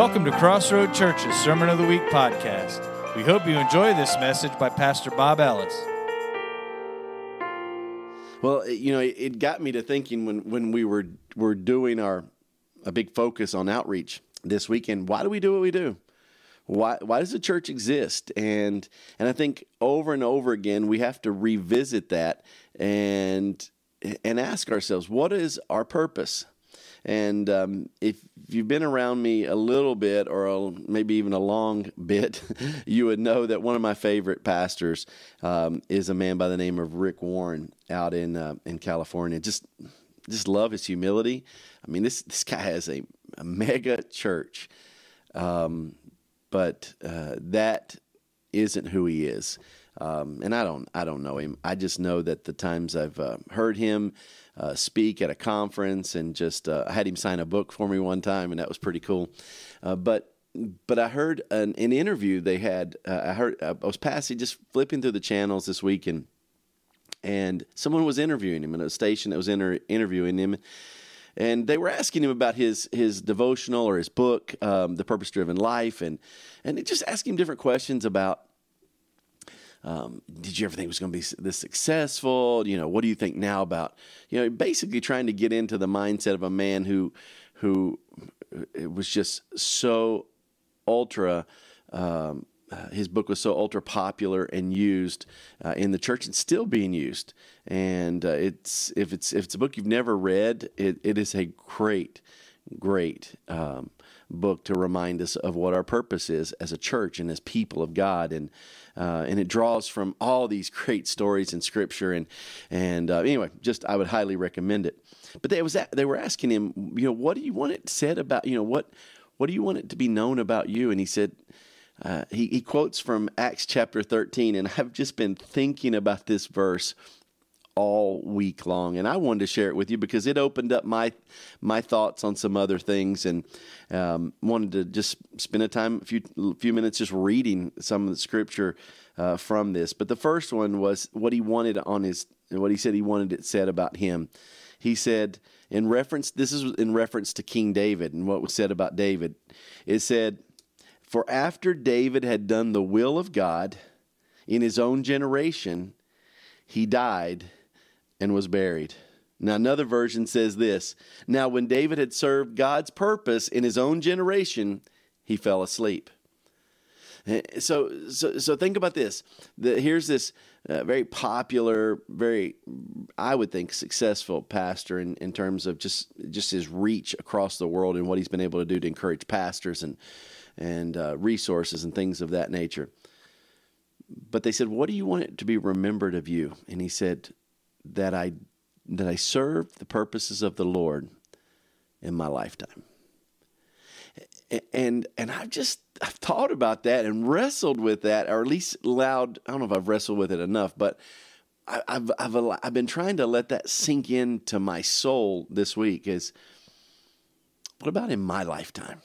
Welcome to Crossroad Church's Sermon of the Week podcast. We hope you enjoy this message by Pastor Bob Ellis. Well, you know, it, got me to thinking when, when we were were doing our a big focus on outreach this weekend. Why do we do what we do? Why why does the church exist? And and I think over and over again we have to revisit that and and ask ourselves what is our purpose. And um, if you've been around me a little bit, or a, maybe even a long bit, you would know that one of my favorite pastors um, is a man by the name of Rick Warren out in uh, in California. Just just love his humility. I mean, this this guy has a, a mega church, um, but uh, that isn't who he is. Um, and I don't, I don't know him. I just know that the times I've uh, heard him uh, speak at a conference, and just uh, had him sign a book for me one time, and that was pretty cool. Uh, but but I heard an, an interview they had. Uh, I heard I was passing, just flipping through the channels this week, and and someone was interviewing him at a station that was inter- interviewing him and they were asking him about his his devotional or his book, um, The Purpose Driven Life, and and just asking him different questions about. Um, did you ever think it was going to be this successful? You know, what do you think now about? You know, basically trying to get into the mindset of a man who who it was just so ultra. Um, uh, his book was so ultra popular and used uh, in the church and still being used. And uh, it's if it's if it's a book you've never read, it, it is a great, great um, book to remind us of what our purpose is as a church and as people of God. And uh, and it draws from all these great stories in Scripture. And and uh, anyway, just I would highly recommend it. But they was they were asking him, you know, what do you want it said about you know what what do you want it to be known about you? And he said. Uh, he, he quotes from Acts chapter 13, and I've just been thinking about this verse all week long, and I wanted to share it with you because it opened up my my thoughts on some other things, and um, wanted to just spend a time, a few few minutes, just reading some of the scripture uh, from this. But the first one was what he wanted on his, what he said he wanted it said about him. He said in reference, this is in reference to King David and what was said about David. It said. For after David had done the will of God in his own generation, he died and was buried. Now, another version says this Now, when David had served God's purpose in his own generation, he fell asleep. Eh, So, so, so think about this. The, here's this uh, very popular, very, I would think, successful pastor in, in terms of just just his reach across the world and what he's been able to do to encourage pastors and and uh, resources and things of that nature. But they said, "What do you want it to be remembered of you?" And he said, "That I that I served the purposes of the Lord in my lifetime." And and I've just I've thought about that and wrestled with that, or at least allowed. I don't know if I've wrestled with it enough, but I, I've I've I've been trying to let that sink into my soul this week. Is what about in my lifetime?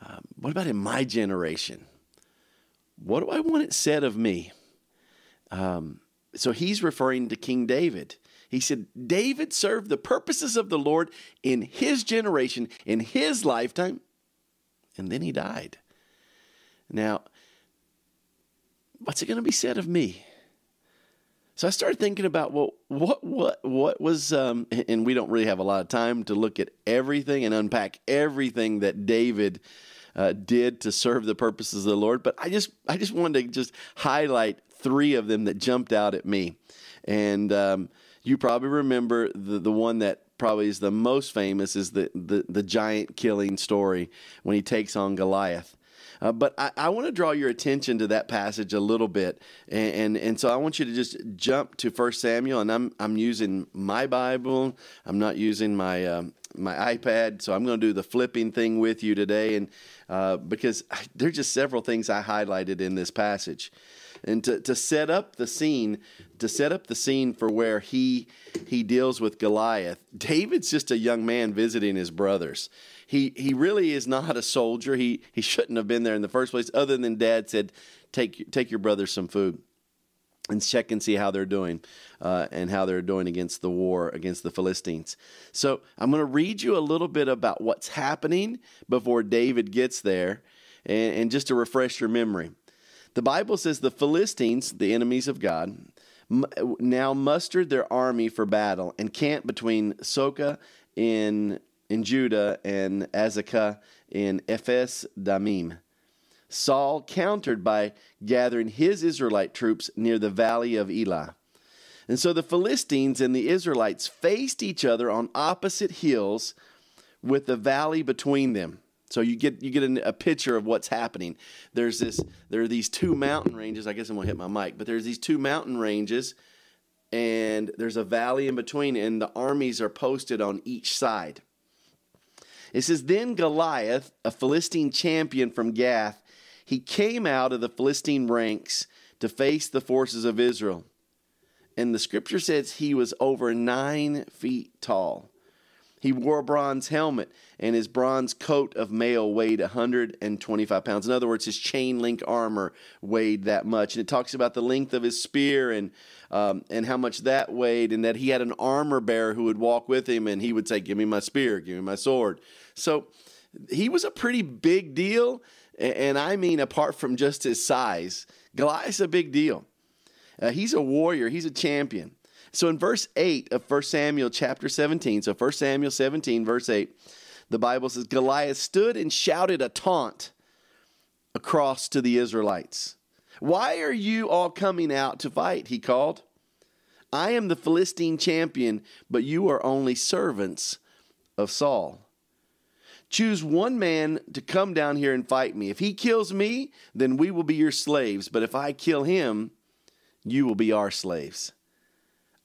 Um, what about in my generation? What do I want it said of me? Um, so he's referring to King David. He said, David served the purposes of the Lord in his generation, in his lifetime, and then he died. Now, what's it going to be said of me? So I started thinking about well, what what what was, um, and we don't really have a lot of time to look at everything and unpack everything that David uh, did to serve the purposes of the Lord. But I just I just wanted to just highlight three of them that jumped out at me, and um, you probably remember the the one that probably is the most famous is the the, the giant killing story when he takes on Goliath. Uh, but I, I want to draw your attention to that passage a little bit, and, and and so I want you to just jump to First Samuel, and I'm I'm using my Bible. I'm not using my um, my iPad, so I'm going to do the flipping thing with you today, and uh, because there's just several things I highlighted in this passage, and to to set up the scene, to set up the scene for where he he deals with Goliath. David's just a young man visiting his brothers he he really is not a soldier. He he shouldn't have been there in the first place, other than Dad said, "Take take your brother some food." and check and see how they're doing uh, and how they're doing against the war against the Philistines. So I'm going to read you a little bit about what's happening before David gets there, and, and just to refresh your memory. The Bible says the Philistines, the enemies of God, now mustered their army for battle and camped between Socoh in in Judah and Azekah in Ephes Dammim. Saul countered by gathering his Israelite troops near the valley of Elah. And so the Philistines and the Israelites faced each other on opposite hills with the valley between them. So you get you get a, a, picture of what's happening. There's this there are these two mountain ranges. I guess I'm gonna hit my mic, but there's these two mountain ranges, and there's a valley in between, and the armies are posted on each side. It says, Then Goliath, a Philistine champion from Gath, he came out of the Philistine ranks to face the forces of Israel. And the scripture says he was over nine feet tall. He wore a bronze helmet, and his bronze coat of mail weighed 125 pounds. In other words, his chain link armor weighed that much. And it talks about the length of his spear and um, and how much that weighed, and that he had an armor bearer who would walk with him, and he would say, "Give me my spear, give me my sword." So he was a pretty big deal, and I mean, apart from just his size, Goliath's a big deal. Uh, he's a warrior. He's a champion. So in verse 8 of 1 Samuel chapter 17, so 1 Samuel 17, verse 8, the Bible says, Goliath stood and shouted a taunt across to the Israelites. Why are you all coming out to fight? He called. I am the Philistine champion, but you are only servants of Saul. Choose one man to come down here and fight me. If he kills me, then we will be your slaves. But if I kill him, you will be our slaves.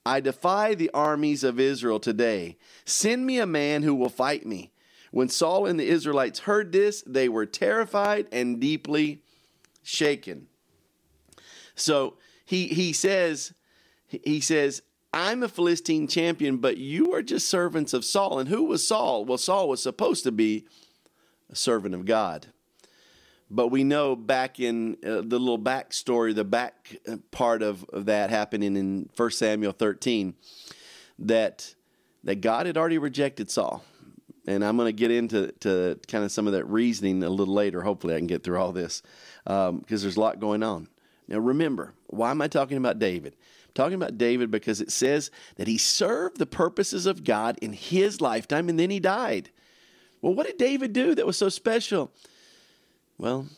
I defy the armies of Israel today. Send me a man who will fight me. When Saul and the Israelites heard this, they were terrified and deeply shaken. So he he says he says I'm a Philistine champion, but you are just servants of Saul. And who was Saul? Well, Saul was supposed to be a servant of God. But we know back in uh, the little backstory, the back uh, part of, of that happening in 1 Samuel 13, that, that God had already rejected Saul. And I'm going to get into to kind of some of that reasoning a little later. Hopefully, I can get through all this because um, there's a lot going on. Now, remember, why am I talking about David? I'm talking about David because it says that he served the purposes of God in his lifetime and then he died. Well, what did David do that was so special? Well,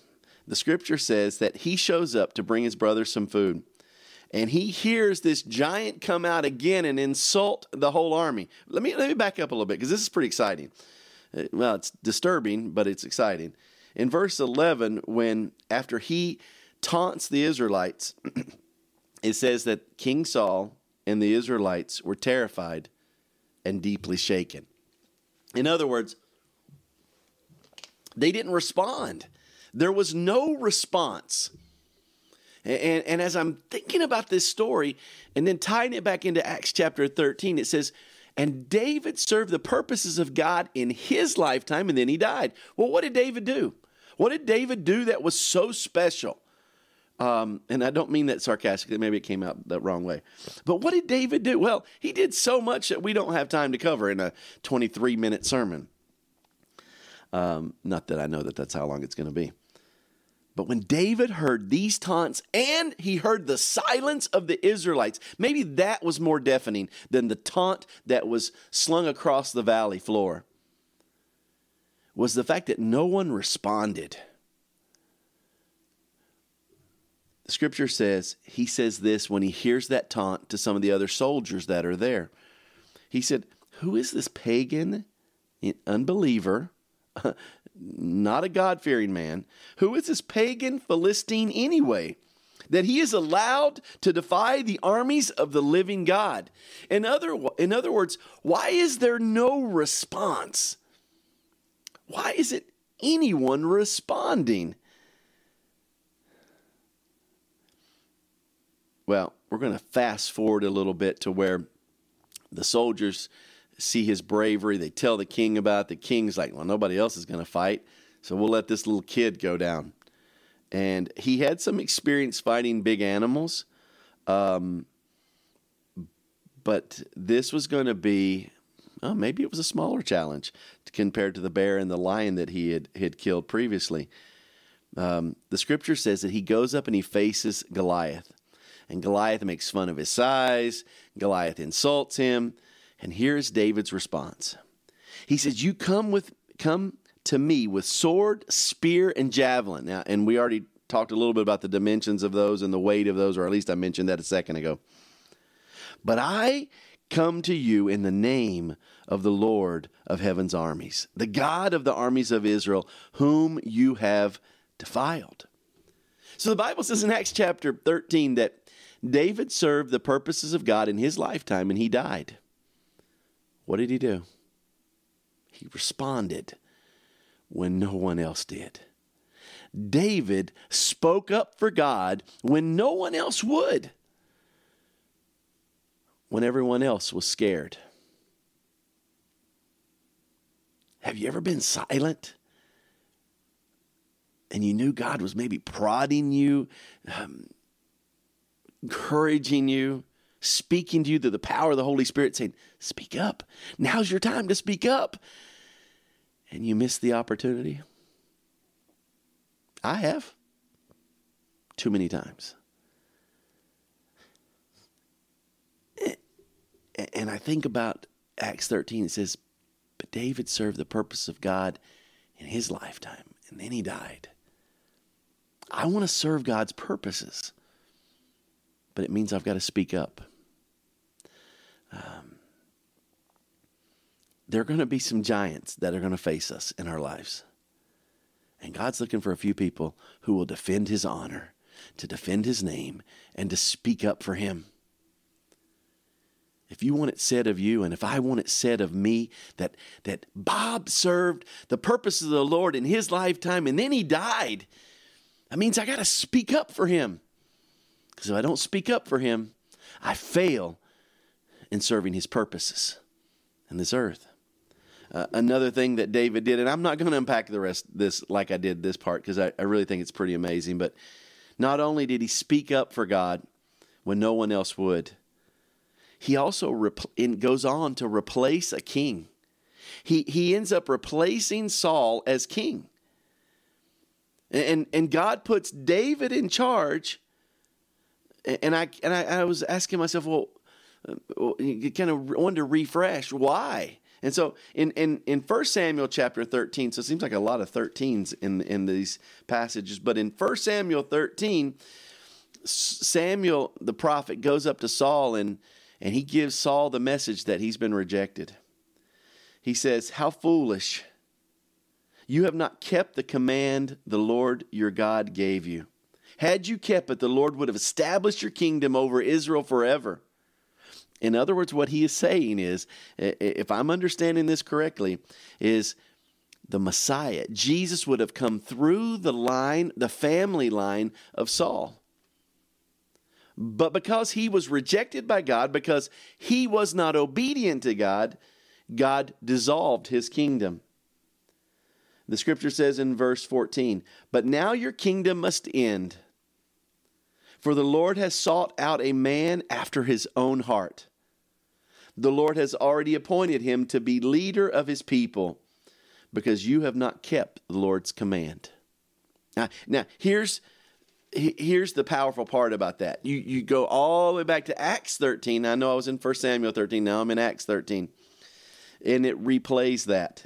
the scripture says that he shows up to bring his brother some food. And he hears this giant come out again and insult the whole army. Let me let me back up a little bit because this is pretty exciting. Uh, well, it's disturbing, but it's exciting. In verse 11, when after he taunts the Israelites, it says that King Saul and the Israelites were terrified and deeply shaken. In other words, they didn't respond. There was no response. And, and, as I'm thinking about this story and then tying it back into Acts chapter 13, it says, And David served the purposes of God in his lifetime and then he died. Well, what did David do? What did David do that was so special? Um, and I don't mean that sarcastically, maybe it came out the wrong way. But what did David do? Well, he did so much that we don't have time to cover in a 23 minute sermon. Um, not that I know that that's how long it's going to be. But when David heard these taunts and he heard the silence of the Israelites, maybe that was more deafening than the taunt that was slung across the valley floor, was the fact that no one responded. The scripture says, he says this when he hears that taunt to some of the other soldiers that are there. He said, Who is this pagan unbeliever not a God fearing man. Who is this pagan Philistine anyway? That he is allowed to defy the armies of the living God. In other, in other words, why is there no response? Why is it anyone responding? Well, we're going to fast forward a little bit to where the soldiers see his bravery. They tell the king about it. The king's like, well, nobody else is going to fight. So we'll let this little kid go down. And he had some experience fighting big animals. Um, but this was going to be, oh, maybe it was a smaller challenge compared to the bear and the lion that he had, had killed previously. Um, the scripture says that he goes up and he faces Goliath. And Goliath makes fun of his size. Goliath insults him. And here's David's response. He says, You come with come to me with sword, spear, and javelin. Now, and we already talked a little bit about the dimensions of those and the weight of those, or at least I mentioned that a second ago. But I come to you in the name of the Lord of heaven's armies, the God of the armies of Israel, whom you have defiled. So the Bible says in Acts chapter 13 that David served the purposes of God in his lifetime and he died. What did he do? He responded when no one else did. David spoke up for God when no one else would, when everyone else was scared. Have you ever been silent? And you knew God was maybe prodding you, um, encouraging you, speaking to you through the power of the Holy Spirit, saying, Speak up. Now's your time to speak up. And you miss the opportunity. I have. Too many times. And I think about Acts 13. It says, But David served the purpose of God in his lifetime, and then he died. I want to serve God's purposes, but it means I've got to speak up. Um, there are going to be some giants that are going to face us in our lives. And God's looking for a few people who will defend his honor, to defend his name, and to speak up for him. If you want it said of you, and if I want it said of me, that, that Bob served the purposes of the Lord in his lifetime and then he died, that means I got to speak up for him. Because if I don't speak up for him, I fail in serving his purposes in this earth. Uh, another thing that David did, and I'm not going to unpack the rest this like I did this part because I, I really think it's pretty amazing. But not only did he speak up for God when no one else would, he also repl- goes on to replace a king. He, he ends up replacing Saul as king. And, and God puts David in charge. And I, and I, I was asking myself, well, you kind of wanted to refresh why and so in, in, in 1 Samuel chapter 13, so it seems like a lot of 13s in, in these passages, but in 1 Samuel 13, Samuel the prophet goes up to Saul and, and he gives Saul the message that he's been rejected. He says, How foolish! You have not kept the command the Lord your God gave you. Had you kept it, the Lord would have established your kingdom over Israel forever. In other words, what he is saying is, if I'm understanding this correctly, is the Messiah, Jesus would have come through the line, the family line of Saul. But because he was rejected by God, because he was not obedient to God, God dissolved his kingdom. The scripture says in verse 14, But now your kingdom must end, for the Lord has sought out a man after his own heart the Lord has already appointed him to be leader of his people because you have not kept the Lord's command. Now, now here's here's the powerful part about that. You you go all the way back to Acts 13. I know I was in 1 Samuel 13. Now I'm in Acts 13. And it replays that.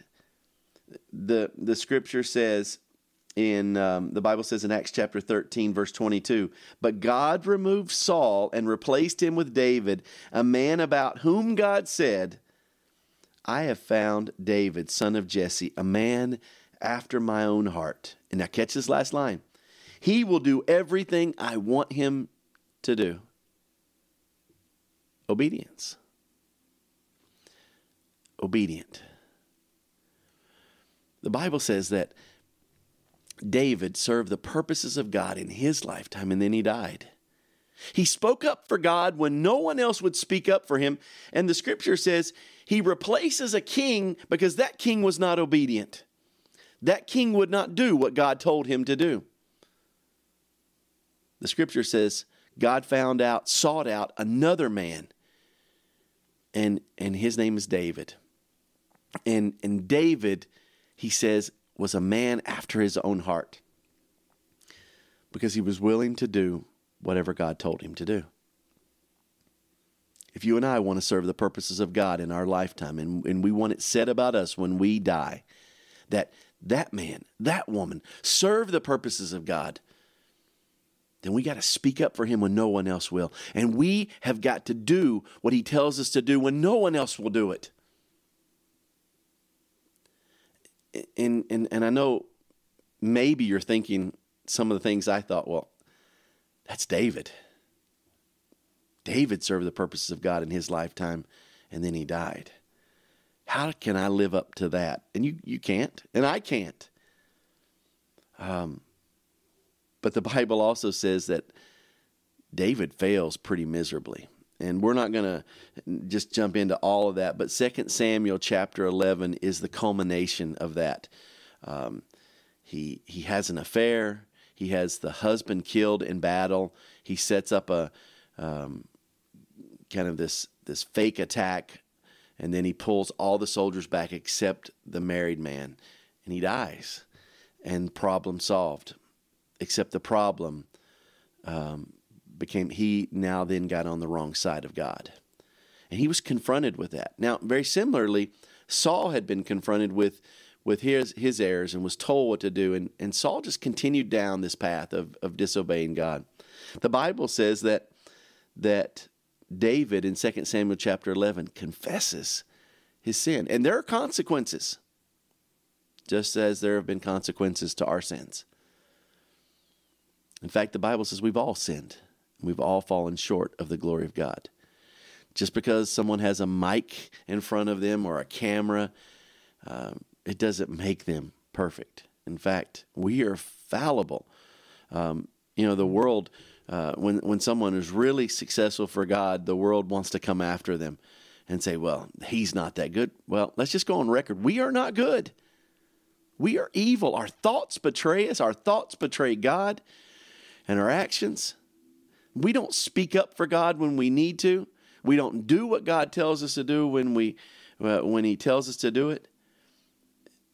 The the scripture says in um, the Bible says in Acts chapter 13, verse 22. But God removed Saul and replaced him with David, a man about whom God said, I have found David, son of Jesse, a man after my own heart. And now catch this last line. He will do everything I want him to do. Obedience. Obedient. The Bible says that David served the purposes of God in his lifetime and then he died. He spoke up for God when no one else would speak up for him. And the scripture says he replaces a king because that king was not obedient. That king would not do what God told him to do. The scripture says God found out, sought out another man, and and his name is David. And and David, he says, was a man after his own heart because he was willing to do whatever God told him to do. If you and I want to serve the purposes of God in our lifetime and, and we want it said about us when we die, that that man, that woman serve the purposes of God, then we got to speak up for him when no one else will. And we have got to do what he tells us to do when no one else will do it. And, and, and I know maybe you're thinking some of the things I thought, well, that's David. David served the purposes of God in his lifetime, and then he died. How can I live up to that? And you, you can't, and I can't. Um, but the Bible also says that David fails pretty miserably. And we're not going to just jump into all of that, but 2 Samuel chapter 11 is the culmination of that. Um, he, he has an affair. He has the husband killed in battle. He sets up a um, kind of this, this fake attack, and then he pulls all the soldiers back except the married man, and he dies. And problem solved. Except the problem um, became he now then got on the wrong side of God. And he was confronted with that. Now, very similarly, Saul had been confronted with with his his errors and was told what to do and, and Saul just continued down this path of, of disobeying God. The Bible says that that David in 2 Samuel chapter 11 confesses his sin and there are consequences just as there have been consequences to our sins. In fact, the Bible says we've all sinned. We've all fallen short of the glory of God. Just because someone has a mic in front of them or a camera, um, it doesn't make them perfect. In fact, we are fallible. Um, you know, the world, uh, when, when someone is really successful for God, the world wants to come after them and say, well, he's not that good. Well, let's just go on record. We are not good. We are evil. Our thoughts betray us, our thoughts betray God, and our actions we don't speak up for God when we need to. We don't do what God tells us to do when we uh, when He tells us to do it.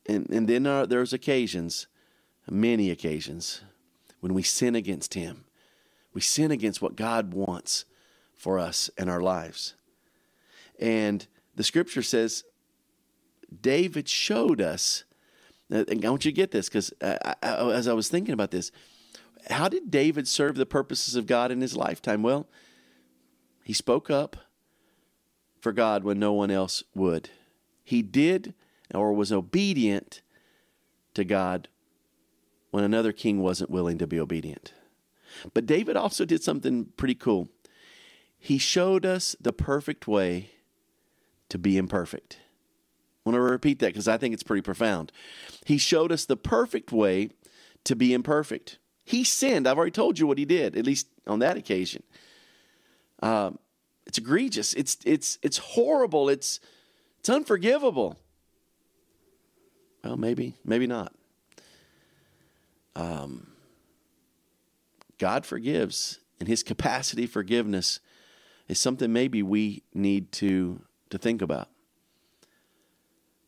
And and then uh, there's occasions, many occasions, when we sin against Him. We sin against what God wants for us and our lives. And the Scripture says David showed us. I want you to get this because as I was thinking about this, how did David serve the purposes of God in his lifetime? Well, he spoke up for God when no one else would. He did or was obedient to God when another king wasn't willing to be obedient. But David also did something pretty cool. He showed us the perfect way to be imperfect. I want to repeat that because I think it's pretty profound. He showed us the perfect way to be imperfect. He sinned. I've already told you what he did, at least on that occasion. Um, it's egregious. It's it's it's horrible. It's it's unforgivable. Well, maybe, maybe not. Um, God forgives, and His capacity forgiveness is something maybe we need to to think about,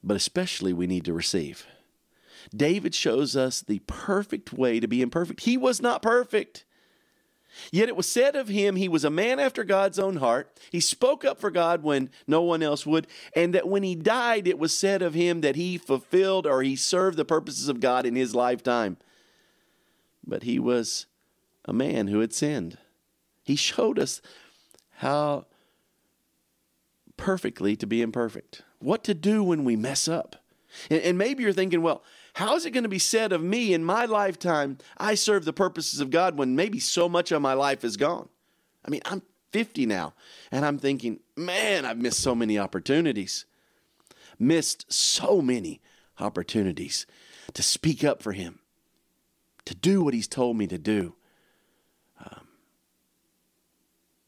but especially we need to receive. David shows us the perfect way to be imperfect. He was not perfect. Yet it was said of him, he was a man after God's own heart. He spoke up for God when no one else would. And that when he died, it was said of him that he fulfilled or he served the purposes of God in his lifetime. But he was a man who had sinned. He showed us how perfectly to be imperfect, what to do when we mess up. And, maybe you're thinking, well, how is it going to be said of me in my lifetime, I serve the purposes of God when maybe so much of my life is gone? I mean, I'm 50 now, and I'm thinking, man, I've missed so many opportunities. Missed so many opportunities to speak up for Him, to do what He's told me to do, um,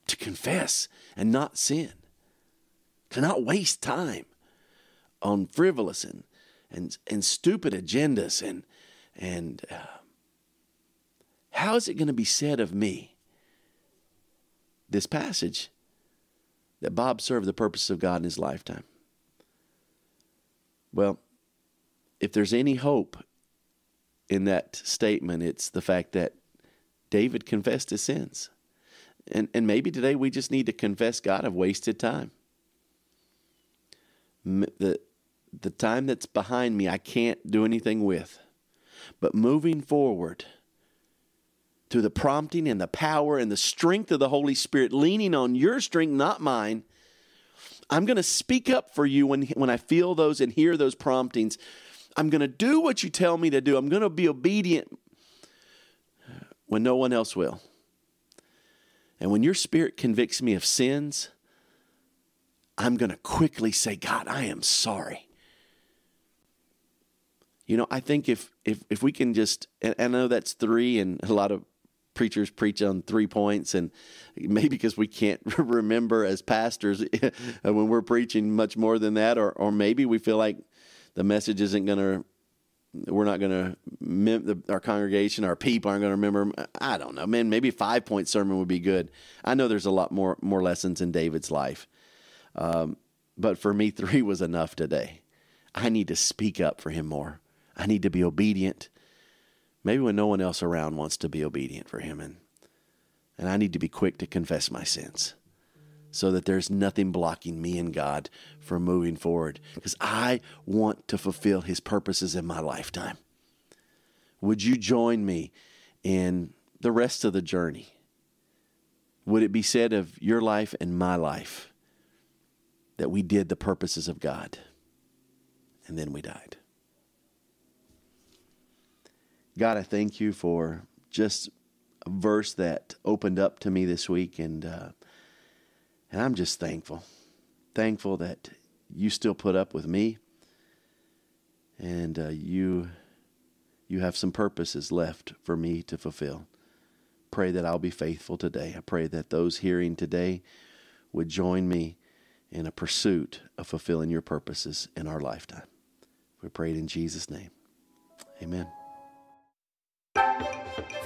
to confess and not sin, to not waste time on frivolous and and and stupid agendas and and uh, how is it going to be said of me this passage that Bob served the purpose of God in his lifetime. Well, if there's any hope in that statement, it's the fact that David confessed his sins. And, and maybe today we just need to confess God of wasted time. The, the time that's behind me, I can't do anything with. But moving forward, through the prompting and the power and the strength of the Holy Spirit, leaning on your strength, not mine, I'm going to speak up for you when, when I feel those and hear those promptings. I'm going to do what you tell me to do. I'm going to be obedient when no one else will. And when your spirit convicts me of sins, I'm going to quickly say, God, I am sorry. You know, I think if if if we can just, and I know that's three, and a lot of preachers preach on three points, and maybe because we can't remember as pastors when we're preaching much more than that, or or maybe we feel like the message isn't going to we're not going to mem- our congregation our people aren't going to remember i don't know man maybe five point sermon would be good. I know there's a lot more more lessons in david's life. Um, but for me three was enough today. I need to speak up for him more i need to be obedient maybe when no one else around wants to be obedient for him and and i need to be quick to confess my sins so that there's nothing blocking me and God from moving forward because I want to fulfill His purposes in my lifetime. Would you join me in the rest of the journey? Would it be said of your life and my life that we did the purposes of God and then we died? God, I thank you for just a verse that opened up to me this week and uh, and I'm just thankful. Thankful that you still put up with me and uh, you you have some purposes left for me to fulfill. Pray that I'll be faithful today. I pray that those hearing today would join me in a pursuit of fulfilling your purposes in our lifetime. We pray it in Jesus' name. Amen.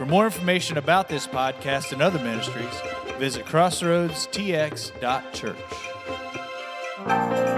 For more information about this podcast and other ministries, visit crossroadstx.church.